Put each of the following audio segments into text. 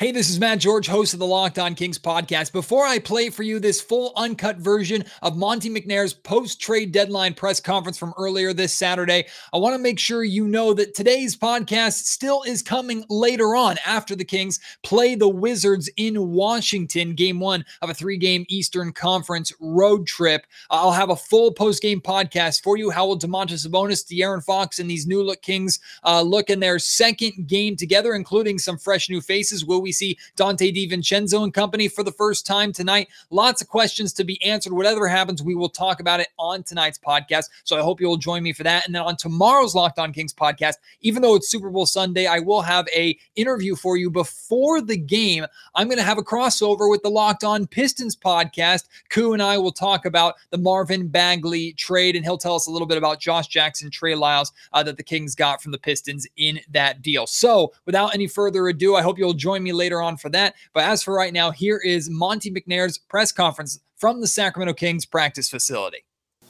Hey, this is Matt George, host of the Locked On Kings podcast. Before I play for you this full uncut version of Monte McNair's post trade deadline press conference from earlier this Saturday, I want to make sure you know that today's podcast still is coming later on after the Kings play the Wizards in Washington, game one of a three game Eastern Conference road trip. I'll have a full post game podcast for you. How will Domantas Sabonis, De'Aaron Fox, and these new look Kings uh, look in their second game together, including some fresh new faces? Will we we see Donte DiVincenzo and company for the first time tonight. Lots of questions to be answered. Whatever happens, we will talk about it on tonight's podcast. So I hope you'll join me for that. And then on tomorrow's Locked On Kings podcast, even though it's Super Bowl Sunday, I will have a interview for you before the game. I'm going to have a crossover with the Locked On Pistons podcast. Koo and I will talk about the Marvin Bagley trade, and he'll tell us a little bit about Josh Jackson, Trey Lyles uh, that the Kings got from the Pistons in that deal. So without any further ado, I hope you'll join me later on for that. But as for right now, here is Monte McNair's press conference from the Sacramento Kings practice facility.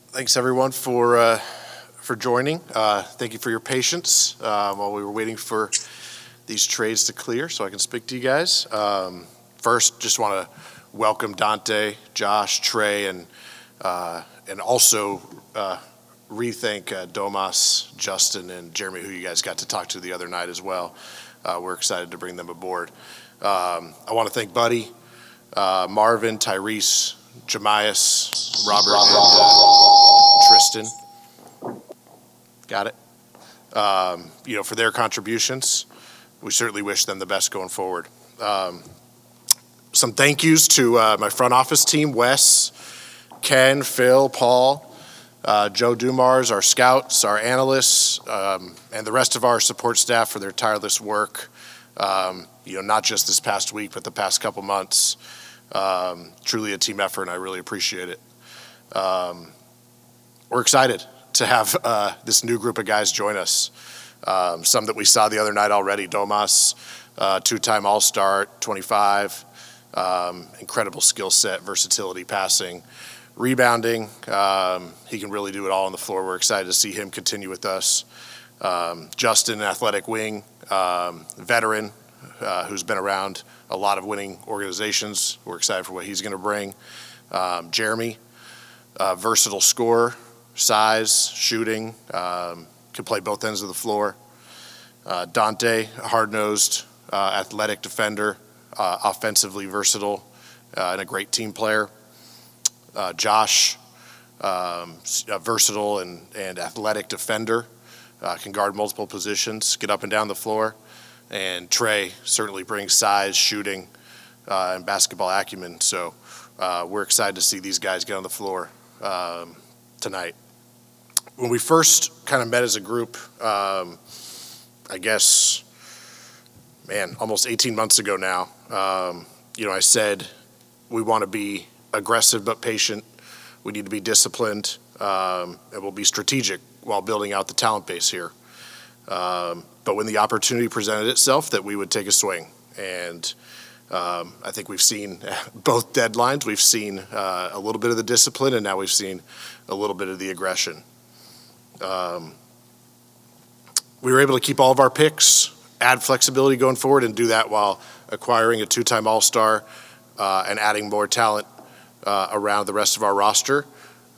Thanks everyone for uh, for joining. Uh, thank you for your patience uh, while we were waiting for these trades to clear, so I can speak to you guys. Um, first, just want to welcome Donte, Josh, Trey, and uh, and also uh, rethank uh, Domas, Justin, and Jeremy, who you guys got to talk to the other night as well. Uh, we're excited to bring them aboard. Um, I want to thank Buddy, uh, Marvin, Tyrese, Jamias, Robert, and uh, Tristan. Got it. Um, you know, for their contributions. We certainly wish them the best going forward. Um, some thank yous to uh, my front office team Wes, Ken, Phil, Paul, uh, Joe Dumars, our scouts, our analysts, um, and the rest of our support staff for their tireless work um, you know, not just this past week, but the past couple months. Um, truly a team effort, and I really appreciate it. Um, we're excited to have uh, this new group of guys join us. Um, some that we saw the other night already. Domas, uh, two-time All-Star, 25, um, incredible skill set, versatility, passing, rebounding. Um, he can really do it all on the floor. We're excited to see him continue with us. Um, Justin, athletic wing, um, veteran uh, who's been around a lot of winning organizations. We're excited for what he's going to bring. Um, Jeremy, uh, versatile scorer, size, shooting, um, can play both ends of the floor. Uh, Donte, hard nosed, uh, athletic defender, uh, offensively versatile, uh, and a great team player. Josh, um, versatile and, and athletic defender uh, can guard multiple positions, get up and down the floor. And Trey certainly brings size, shooting, uh, and basketball acumen. So uh, we're excited to see these guys get on the floor um, tonight. When we first kind of met as a group, um, I guess, man, almost 18 months ago now, um, you know, I said we want to be aggressive but patient. We need to be disciplined, um, and we'll be strategic while building out the talent base here. Um, but when the opportunity presented itself, that we would take a swing. And um, I think we've seen both deadlines. We've seen uh, a little bit of the discipline, and now we've seen a little bit of the aggression. Um, we were able to keep all of our picks, add flexibility going forward, and do that while acquiring a two time All Star uh, and adding more talent uh, around the rest of our roster.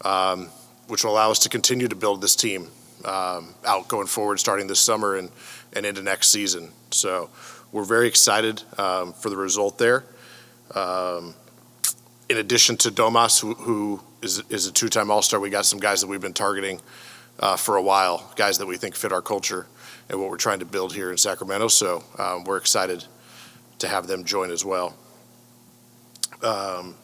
Um, which will allow us to continue to build this team um, out going forward, starting this summer and, and into next season. So we're very excited um, for the result there. Um, in addition to Domas, who, who is, is a two time All Star, we got some guys that we've been targeting uh, for a while, guys that we think fit our culture and what we're trying to build here in Sacramento. So um, we're excited to have them join as well. Um,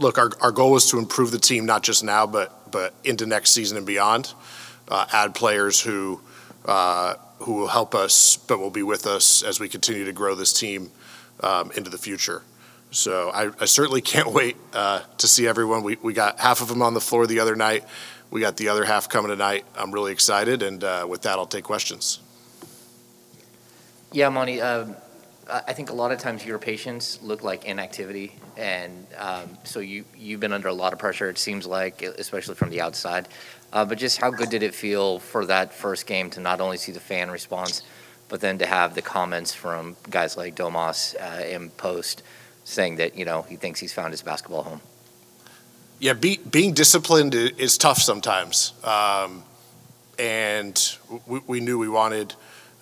look, our, our goal is to improve the team not just now, but but into next season and beyond. Uh, add players who uh, who will help us, but will be with us as we continue to grow this team um, into the future. So I, I certainly can't wait uh, to see everyone. We, we got half of them on the floor the other night. We got the other half coming tonight. I'm really excited, and uh, with that, I'll take questions. Yeah, Monte. Um, I think a lot of times your patience look like inactivity, and um, so you you've been under a lot of pressure. It seems like, especially from the outside. Uh, but just how good did it feel for that first game to not only see the fan response, but then to have the comments from guys like Domas uh, in post saying that you know he thinks he's found his basketball home. Yeah, be, being disciplined is tough sometimes, um, and we, we, knew we wanted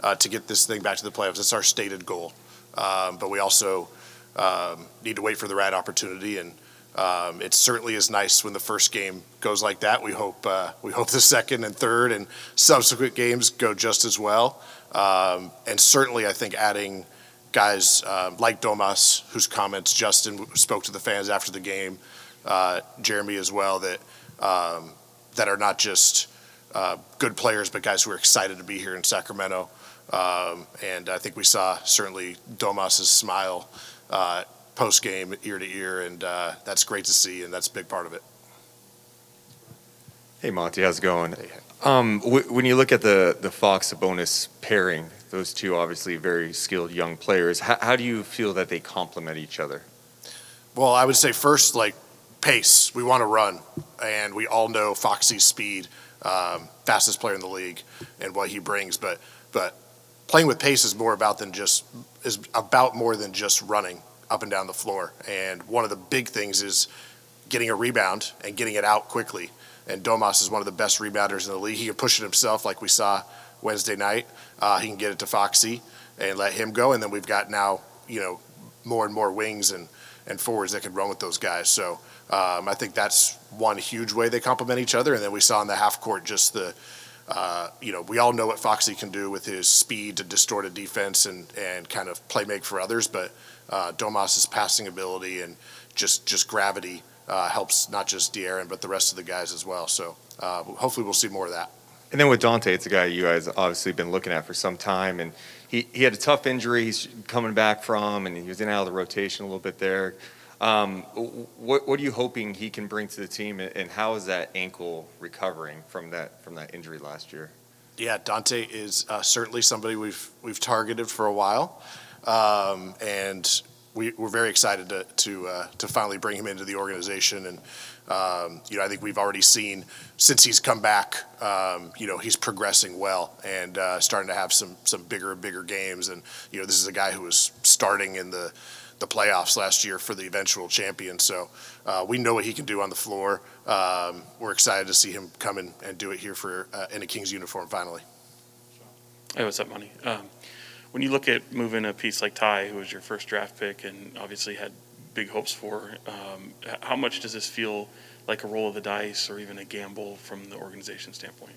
uh, to get this thing back to the playoffs. It's our stated goal, um, but we also um, need to wait for the right opportunity and um, it certainly is nice when the first game goes like that. We hope uh, we hope the second and third and subsequent games go just as well. Um, and certainly, I think adding guys uh, like Domas, whose comments Justin spoke to the fans after the game, uh, Jeremy as well, that um, that are not just uh, good players, but guys who are excited to be here in Sacramento. Um, and I think we saw certainly Domas's smile uh, post game, ear to ear, and uh, that's great to see, and that's a big part of it. Hey Monte, how's it going? Um, w- when you look at the the Fox Sabonis pairing, those two obviously very skilled young players. How, how do you feel that they complement each other? Well, I would say first, like pace. We want to run, and we all know Foxy's speed, um, fastest player in the league, and what he brings. But but playing with pace is more about than just is about more than just running up and down the floor. And one of the big things is getting a rebound and getting it out quickly. And Domas is one of the best rebounders in the league. He can push it himself, like we saw Wednesday night. Uh, he can get it to Foxy and let him go. And then we've got now, you know, more and more wings and, and forwards that can run with those guys. So um, I think that's one huge way they complement each other. And then we saw in the half court just the, uh, you know, we all know what Foxy can do with his speed to distort a defense and, and kind of play make for others. But uh, Domas's passing ability and just just gravity uh, helps not just De'Aaron but the rest of the guys as well. So uh, hopefully we'll see more of that. And then with Donte, it's a guy you guys obviously been looking at for some time, and he, he had a tough injury he's coming back from, and he was in and out of the rotation a little bit there. Um, what, what are you hoping he can bring to the team, and how is that ankle recovering from that from that injury last year? Yeah, Donte is uh, certainly somebody we've we've targeted for a while. Um, and we, are very excited to to, uh, to finally bring him into the organization. And um, you know, I think we've already seen since he's come back. Um, you know, he's progressing well and uh, starting to have some some bigger and bigger games. And you know, this is a guy who was starting in the the playoffs last year for the eventual champion. So uh, we know what he can do on the floor. Um, we're excited to see him come in and do it here for uh, in a Kings uniform finally. Hey, what's up, Monte? Um, when you look at moving a piece like Ty, who was your first draft pick and obviously had big hopes for, um, how much does this feel like a roll of the dice or even a gamble from the organization standpoint?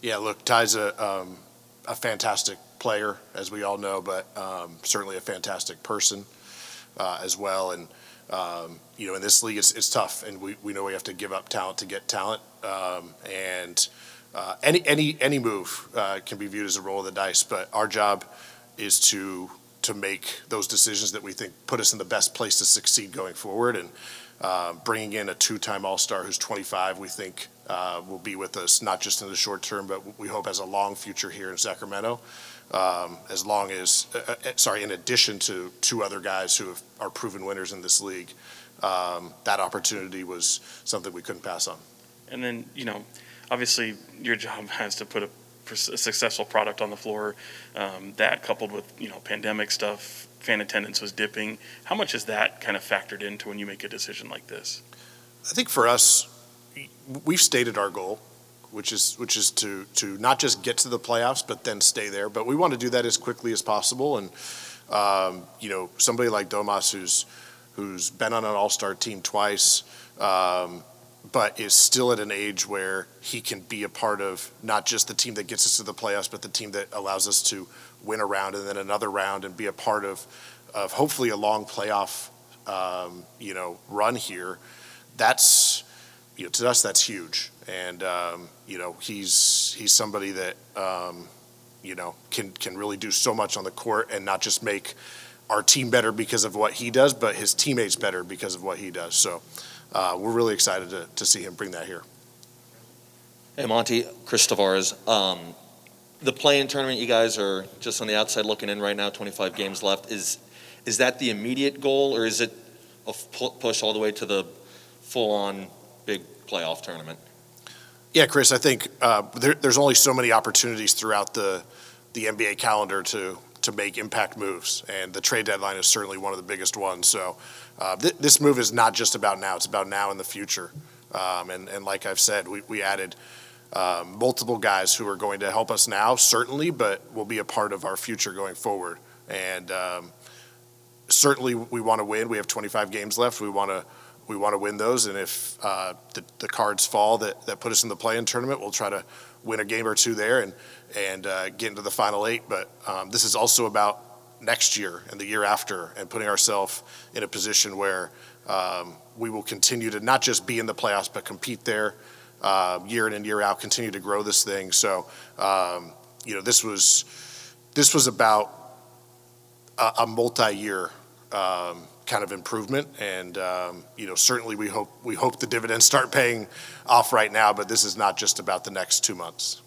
Yeah, look, Ty's a, um, a fantastic player, as we all know, but um, certainly a fantastic person uh, as well. And, um, you know, in this league, it's, it's tough, and we, we know we have to give up talent to get talent. Um, and uh, any, any, any move uh, can be viewed as a roll of the dice, but our job – is to to make those decisions that we think put us in the best place to succeed going forward. And uh, bringing in a two-time All-Star who's 25, we think uh, will be with us not just in the short term, but we hope has a long future here in Sacramento. Um, as long as, uh, uh sorry, in addition to two other guys who have, are proven winners in this league, um, that opportunity was something we couldn't pass on. And then, you know, obviously your job has to put a a successful product on the floor. Um, that coupled with you know pandemic stuff, fan attendance was dipping. How much is that kind of factored into when you make a decision like this? I think for us, we've stated our goal, which is which is to to not just get to the playoffs, but then stay there. But we want to do that as quickly as possible. And um, you know, somebody like Domas, who's who's been on an All Star team twice. Um, but is still at an age where he can be a part of not just the team that gets us to the playoffs, but the team that allows us to win a round and then another round and be a part of, of hopefully a long playoff, um, you know, run here. That's, you know, to us that's huge. And um, you know, he's he's somebody that um, you know can can really do so much on the court and not just make our team better because of what he does, but his teammates better because of what he does. So uh, we're really excited to, to see him bring that here. Hey, Monte, Chris Tavares. Um, the play-in tournament, you guys are just on the outside looking in right now. 25 games left. Is is that the immediate goal, or is it a push all the way to the full-on big playoff tournament? Yeah, Chris. I think uh, there, there's only so many opportunities throughout the the NBA calendar to to make impact moves, and the trade deadline is certainly one of the biggest ones. So uh, th- this move is not just about now; it's about now and the future. Um, and and like I've said, we we added. Um, multiple guys who are going to help us now, certainly, but will be a part of our future going forward. And um, certainly, we want to win. We have 25 games left. We want to we want to win those. And if uh, the, the cards fall that, that put us in the play-in tournament, we'll try to win a game or two there and and uh, get into the final eight. But um, this is also about next year and the year after, and putting ourselves in a position where um, we will continue to not just be in the playoffs but compete there uh, year in and year out, continue to grow this thing. So um, you know this was this was about a, a multi-year. Kind of improvement, and um, you know certainly we hope we hope the dividends start paying off right now. But this is not just about the next two months.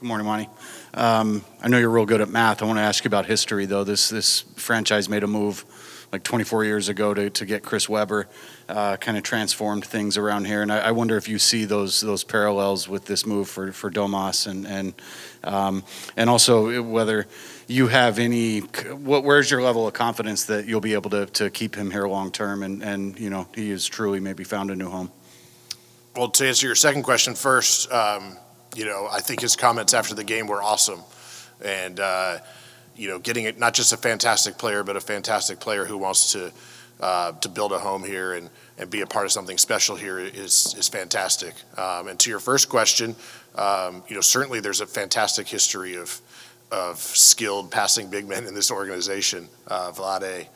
Good morning, Monte. Um, I know you're real good at math. I want to ask you about history, though. This this franchise made a move like 24 years ago to, to get Chris Webber, uh, kind of transformed things around here. And I, I, wonder if you see those those parallels with this move for, for Domas and and um, and also whether you have any what where's your level of confidence that you'll be able to, to keep him here long term and, and you know he has truly maybe found a new home. Well, to answer your second question first, um, you know I think his comments after the game were awesome, and. Uh, you know, getting it not just a fantastic player, but a fantastic player who wants to uh, to build a home here and, and be a part of something special here is is fantastic. Um, and to your first question, um, you know, certainly there's a fantastic history of of skilled passing big men in this organization. Uh, Vlade.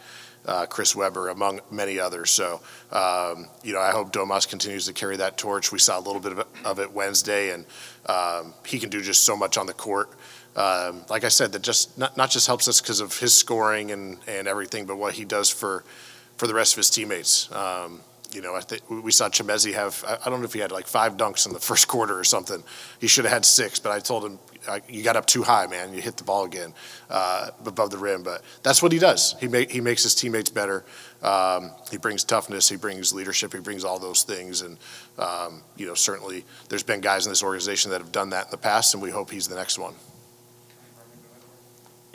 Uh, Chris Webber, among many others. So, um, you know, I hope Domas continues to carry that torch. We saw a little bit of it, of it Wednesday, and um, he can do just so much on the court um, like I said, that just not, not just helps us because of his scoring and, and everything, but what he does for for the rest of his teammates. Um, you know, I think we saw Chimezie have, I don't know if he had like five dunks in the first quarter or something. He should have had six, but I told him, you got up too high, man. You hit the ball again uh, above the rim. But that's what he does. He, make, he makes his teammates better. Um, he brings toughness. He brings leadership. He brings all those things. And, um, you know, certainly there's been guys in this organization that have done that in the past, and we hope he's the next one.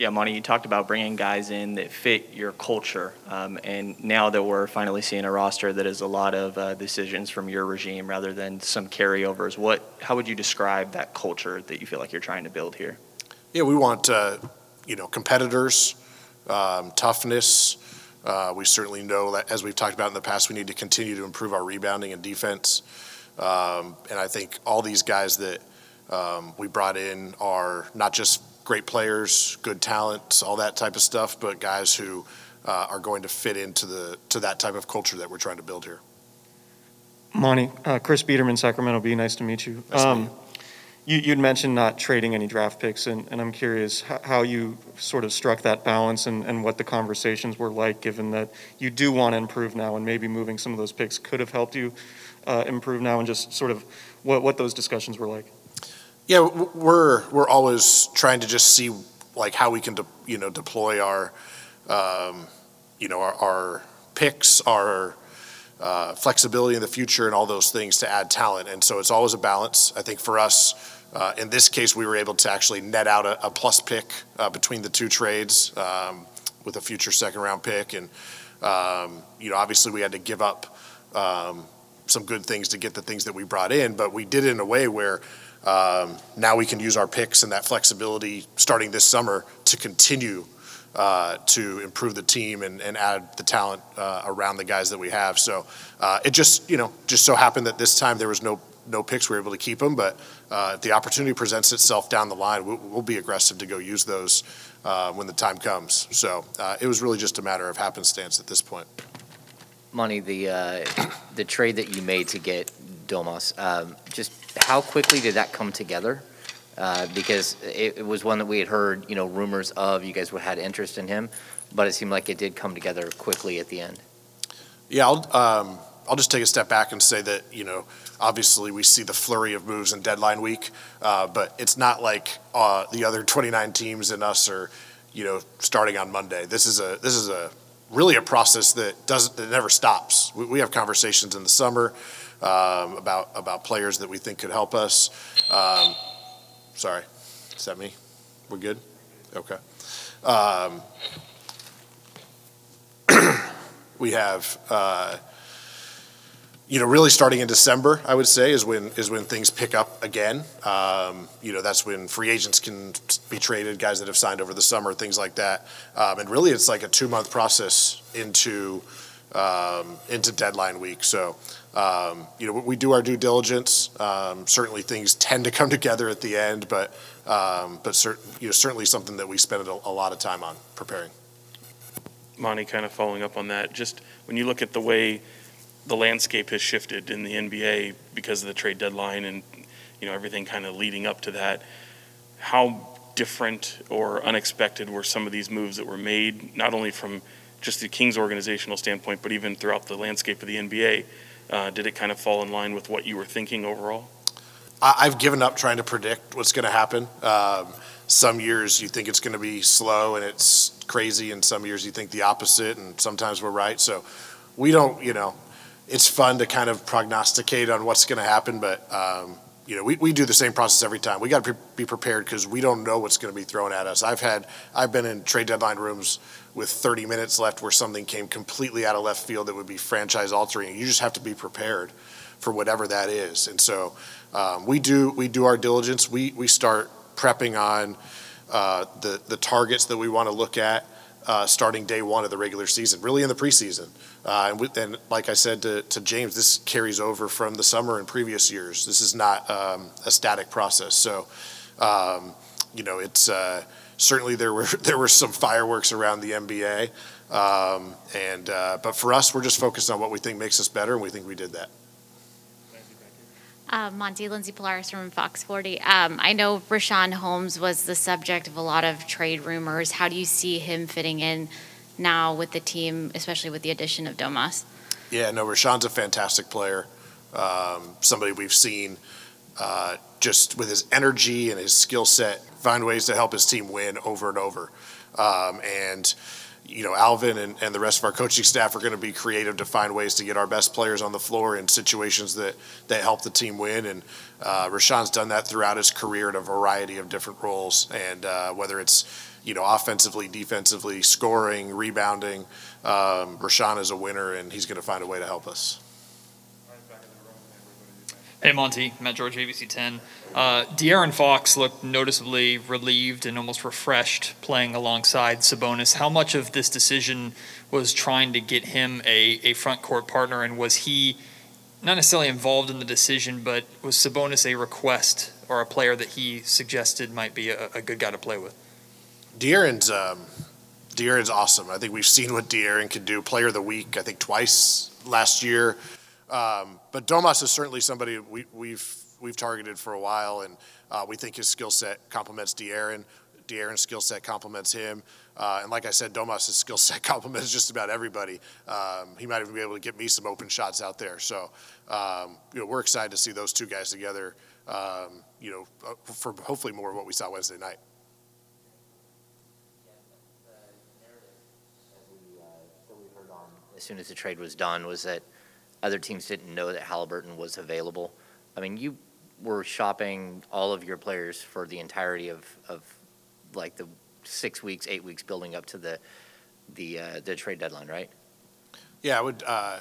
Yeah, Monte, you talked about bringing guys in that fit your culture, um, and now that we're finally seeing a roster that is a lot of uh, decisions from your regime rather than some carryovers, what how would you describe that culture that you feel like you're trying to build here? Yeah, we want uh, you know competitors, um, toughness. Uh, we certainly know that, as we've talked about in the past, we need to continue to improve our rebounding and defense. Um, and I think all these guys that um, we brought in are not just great players, good talent, all that type of stuff, but guys who uh, are going to fit into the to that type of culture that we're trying to build here. Monte, uh, Chris Biderman, Sacramento Bee. Nice to meet you. Nice um, you you'd mentioned not trading any draft picks, and, and I'm curious how you sort of struck that balance and, and what the conversations were like, given that you do want to improve now, and maybe moving some of those picks could have helped you uh, improve now, and just sort of what, what those discussions were like. Yeah, we're we're always trying to just see like how we can de- you know deploy our um, you know our, our picks, our uh, flexibility in the future, and all those things to add talent. And so it's always a balance. I think for us, uh, in this case, we were able to actually net out a, a plus pick uh, between the two trades um, with a future second round pick, and um, you know obviously we had to give up um, some good things to get the things that we brought in, but we did it in a way where um, now we can use our picks and that flexibility starting this summer to continue uh, to improve the team and, and add the talent uh, around the guys that we have. So uh, it just you know just so happened that this time there was no no picks. We were able to keep them, but uh, if the opportunity presents itself down the line, we'll, we'll be aggressive to go use those uh, when the time comes. So uh, it was really just a matter of happenstance at this point. Monte the the trade that you made to get Domas, um, just how quickly did that come together? Uh, because it, it, was one that we had heard, you know, rumors of. You guys had interest in him, but it seemed like it did come together quickly at the end. Yeah, I'll, um, I'll just take a step back and say that you know, obviously we see the flurry of moves in deadline week, uh, but it's not like uh, the other 29 teams and us are, you know, starting on Monday. This is a this is a really a process that doesn't that never stops. We, we have conversations in the summer um, about about players that we think could help us. Um, sorry. Is that me? We're good? Okay. Um, we have, uh, you know, really starting in December, I would say, is when is when things pick up again. Um, you know, that's when free agents can be traded, guys that have signed over the summer, things like that. Um, and really, it's like a two month process into um, into deadline week. So, um, you know, we do our due diligence. Um, certainly, things tend to come together at the end, but um, but cert- you know, certainly something that we spend a, a lot of time on preparing. Monte, kind of following up on that, just when you look at the way the landscape has shifted in the NBA because of the trade deadline and you know everything kind of leading up to that, how different or unexpected were some of these moves that were made, not only from just the Kings organizational standpoint, but even throughout the landscape of the NBA? Uh, did it kind of fall in line with what you were thinking overall? I- I've given up trying to predict what's going to happen. Um, some years you think it's going to be slow and it's crazy, and some years you think the opposite, and sometimes we're right. So we don't, you know, it's fun to kind of prognosticate on what's going to happen, but um, you know, we, we do the same process every time. We got to pre- be prepared because we don't know what's going to be thrown at us. I've had, I've been in trade deadline rooms with 30 minutes left where something came completely out of left field that would be franchise altering. You just have to be prepared for whatever that is. And so um, we do we do our diligence. We we start prepping on uh, the the targets that we want to look at uh, starting day one of the regular season, really in the preseason. Uh, and, we, and like I said to, to James, this carries over from the summer and previous years. This is not um, a static process. So, um, you know, it's uh, certainly there were there were some fireworks around the NBA, um, and uh, but for us, we're just focused on what we think makes us better, and we think we did that. Uh, Monte Lindsay Polaris from Fox 40. Um, I know Richaun Holmes was the subject of a lot of trade rumors. How do you see him fitting in now with the team, especially with the addition of Domas? Yeah, no, Richaun's a fantastic player. Um, somebody we've seen uh, just with his energy and his skill set find ways to help his team win over and over. Um, and you know, Alvin and, and the rest of our coaching staff are going to be creative to find ways to get our best players on the floor in situations that, that help the team win. And uh, Richaun's done that throughout his career in a variety of different roles. And uh, whether it's, you know, offensively, defensively, scoring, rebounding, um, Richaun is a winner and he's going to find a way to help us. Hey Monte, Matt George, ABC 10. Uh, De'Aaron Fox looked noticeably relieved and almost refreshed playing alongside Sabonis. How much of this decision was trying to get him a, a front court partner, and was he not necessarily involved in the decision, but was Sabonis a request or a player that he suggested might be a, a good guy to play with? De'Aaron's um, De'Aaron's awesome. I think we've seen what De'Aaron can do. Player of the week, I think twice last year. Um, but Domas is certainly somebody we, we've we've targeted for a while, and uh, we think his skill set complements De'Aaron. De'Aaron's skill set complements him, uh, and like I said, Domas' skill set complements just about everybody. Um, he might even be able to get me some open shots out there. So, um, you know, we're excited to see those two guys together. Um, you know, uh, for hopefully more of what we saw Wednesday night. As soon as the trade was done, was that other teams didn't know that Haliburton was available. I mean, you were shopping all of your players for the entirety of, of like the six weeks, eight weeks building up to the the uh, the trade deadline, right? Yeah, I would uh,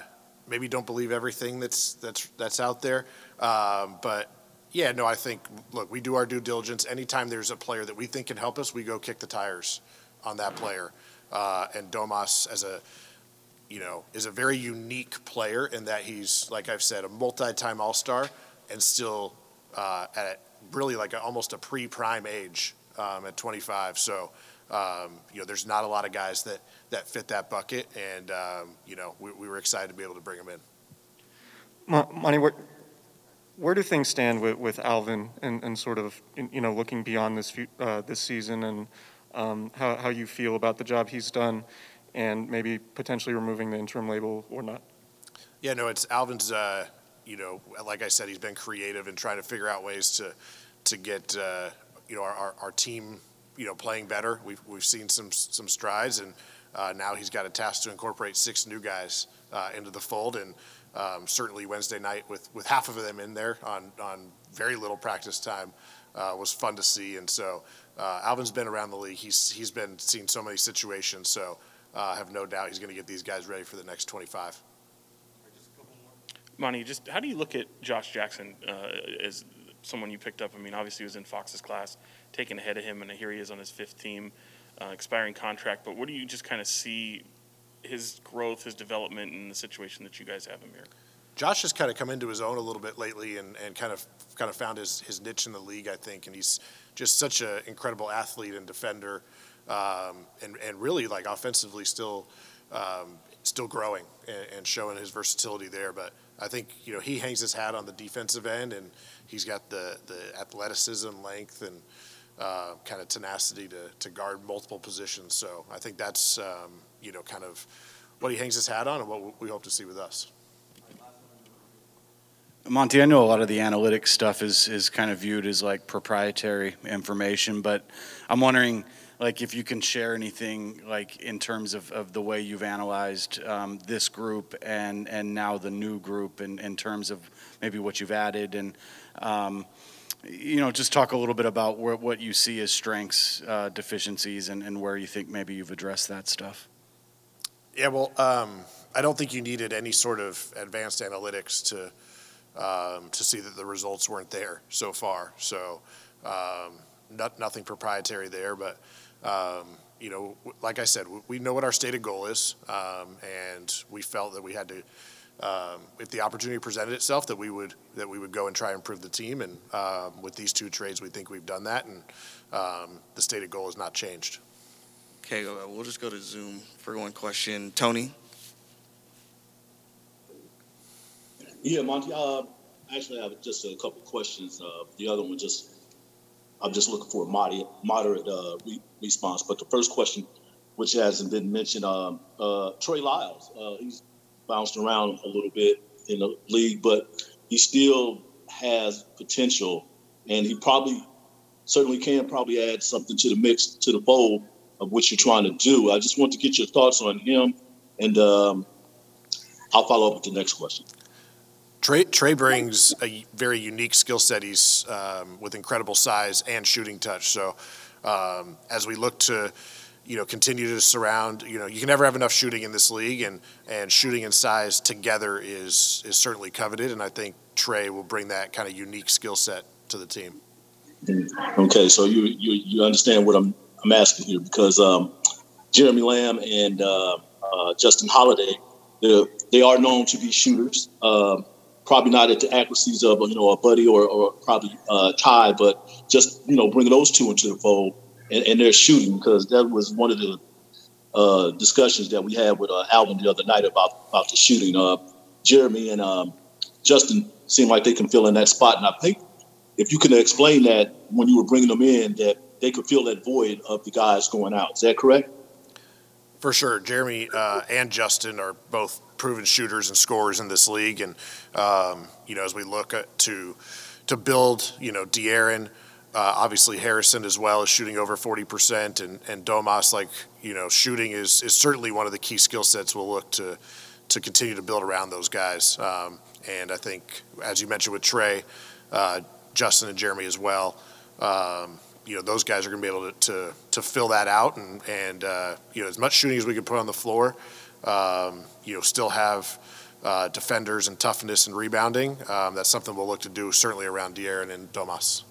maybe don't believe everything that's that's that's out there, um, but yeah, no, I think look, we do our due diligence. Anytime there's a player that we think can help us, we go kick the tires on that player. Uh, and Domas as a you know, is a very unique player in that he's, like I've said, a multi-time All-Star and still uh, at really like a, almost a pre-prime age um, at 25. So, um, you know, there's not a lot of guys that, that fit that bucket, and um, you know, we, we, were excited to be able to bring him in. Monte, where, where do things stand with, with Alvin and, and sort of you know looking beyond this uh, this season and um, how how you feel about the job he's done? And maybe potentially removing the interim label or not? Yeah, no, it's Alvin's. Uh, you know, like I said, he's been creative in trying to figure out ways to to get uh, you know our, our, our, team you know playing better. We've we've seen some some strides, and uh, now he's got a task to incorporate six new guys uh, into the fold, and um, certainly Wednesday night with with half of them in there on on very little practice time. uh, was fun to see. And so uh, Alvin's been around the league. He's he's been seen so many situations. So I have no doubt he's going to get these guys ready for the next 25. Monte, just how do you look at Josh Jackson uh, as someone you picked up? I mean, obviously he was in Fox's class, taken ahead of him, and here he is on his fifth team, uh, expiring contract. But what do you just kind of see his growth, his development, and the situation that you guys have him here? Josh has kind of come into his own a little bit lately and, and kind of kind of found his, his niche in the league, I think, and he's just such an incredible athlete and defender, um, and and really like offensively still um, still growing and, and, showing his versatility there. But I think you know he hangs his hat on the defensive end, and he's got the the athleticism, length, and uh, kind of tenacity to to guard multiple positions. So I think that's um, you know kind of what he hangs his hat on and what we hope to see with us. Monte, I know a lot of the analytics stuff is is kind of viewed as like proprietary information, but I'm wondering like if you can share anything like in terms of, of the way you've analyzed um, this group and and now the new group in, in terms of maybe what you've added and um, you know just talk a little bit about where, what you see as strengths uh, deficiencies and, and where you think maybe you've addressed that stuff yeah well um, i don't think you needed any sort of advanced analytics to um, to see that the results weren't there so far. So, um, not, nothing proprietary there, but um, you know, like I said, we know what our stated goal is, um, and we felt that we had to. Um, if the opportunity presented itself, that we would that we would go and try and improve the team, and um, with these two trades, we think we've done that, and the stated goal has not changed. Okay, uh, we'll just go to Zoom for one question. Tony. Yeah, Monte. Uh, actually, I have just a couple questions. Uh, the other one just, I'm just looking for a moderate, moderate uh, re- response. But the first question, which hasn't been mentioned, um, uh, Trey Lyles. Uh, he's bounced around a little bit in the league, but he still has potential, and he probably, certainly can probably add something to the mix, to the fold of what you're trying to do. I just want to get your thoughts on him, and um, I'll follow up with the next question. Trey, Trey brings a very unique skill set. He's um, with incredible size and shooting touch. So um, as we look to, you know, continue to surround, you know, you can never have enough shooting in this league, and and shooting and size together is is certainly coveted. And I think Trey will bring that kind of unique skill set to the team. Okay, so you you, you understand what I'm I'm asking here because um, Jeremy Lamb and uh, uh, Justin Holiday, they are known to be shooters. Um, probably not at the accuracies of you know a Buddy or, or probably uh, Ty, but just you know bringing those two into the fold and, and their shooting because that was one of the uh, discussions that we had with uh, Alvin the other night about about the shooting. Uh, Jeremy and um, Justin seem like they can fill in that spot, and I think if you can explain that when you were bringing them in, that they could fill that void of the guys going out. Is that correct? For sure, Jeremy uh, and Justin are both proven shooters and scorers in this league. And um, you know, as we look at, to to build, you know, De'Aaron, uh, obviously Harrison as well is shooting over forty percent, and and Domas, like you know, shooting is is certainly one of the key skill sets we'll look to to continue to build around those guys. Um, and I think, as you mentioned with Trey, uh, Justin and Jeremy as well. Um, you know those guys are going to be able to, to, to fill that out and and uh, you know as much shooting as we can put on the floor um, you know, still have uh, defenders and toughness and rebounding. Um, that's something we'll look to do certainly around De'Aaron and Domas.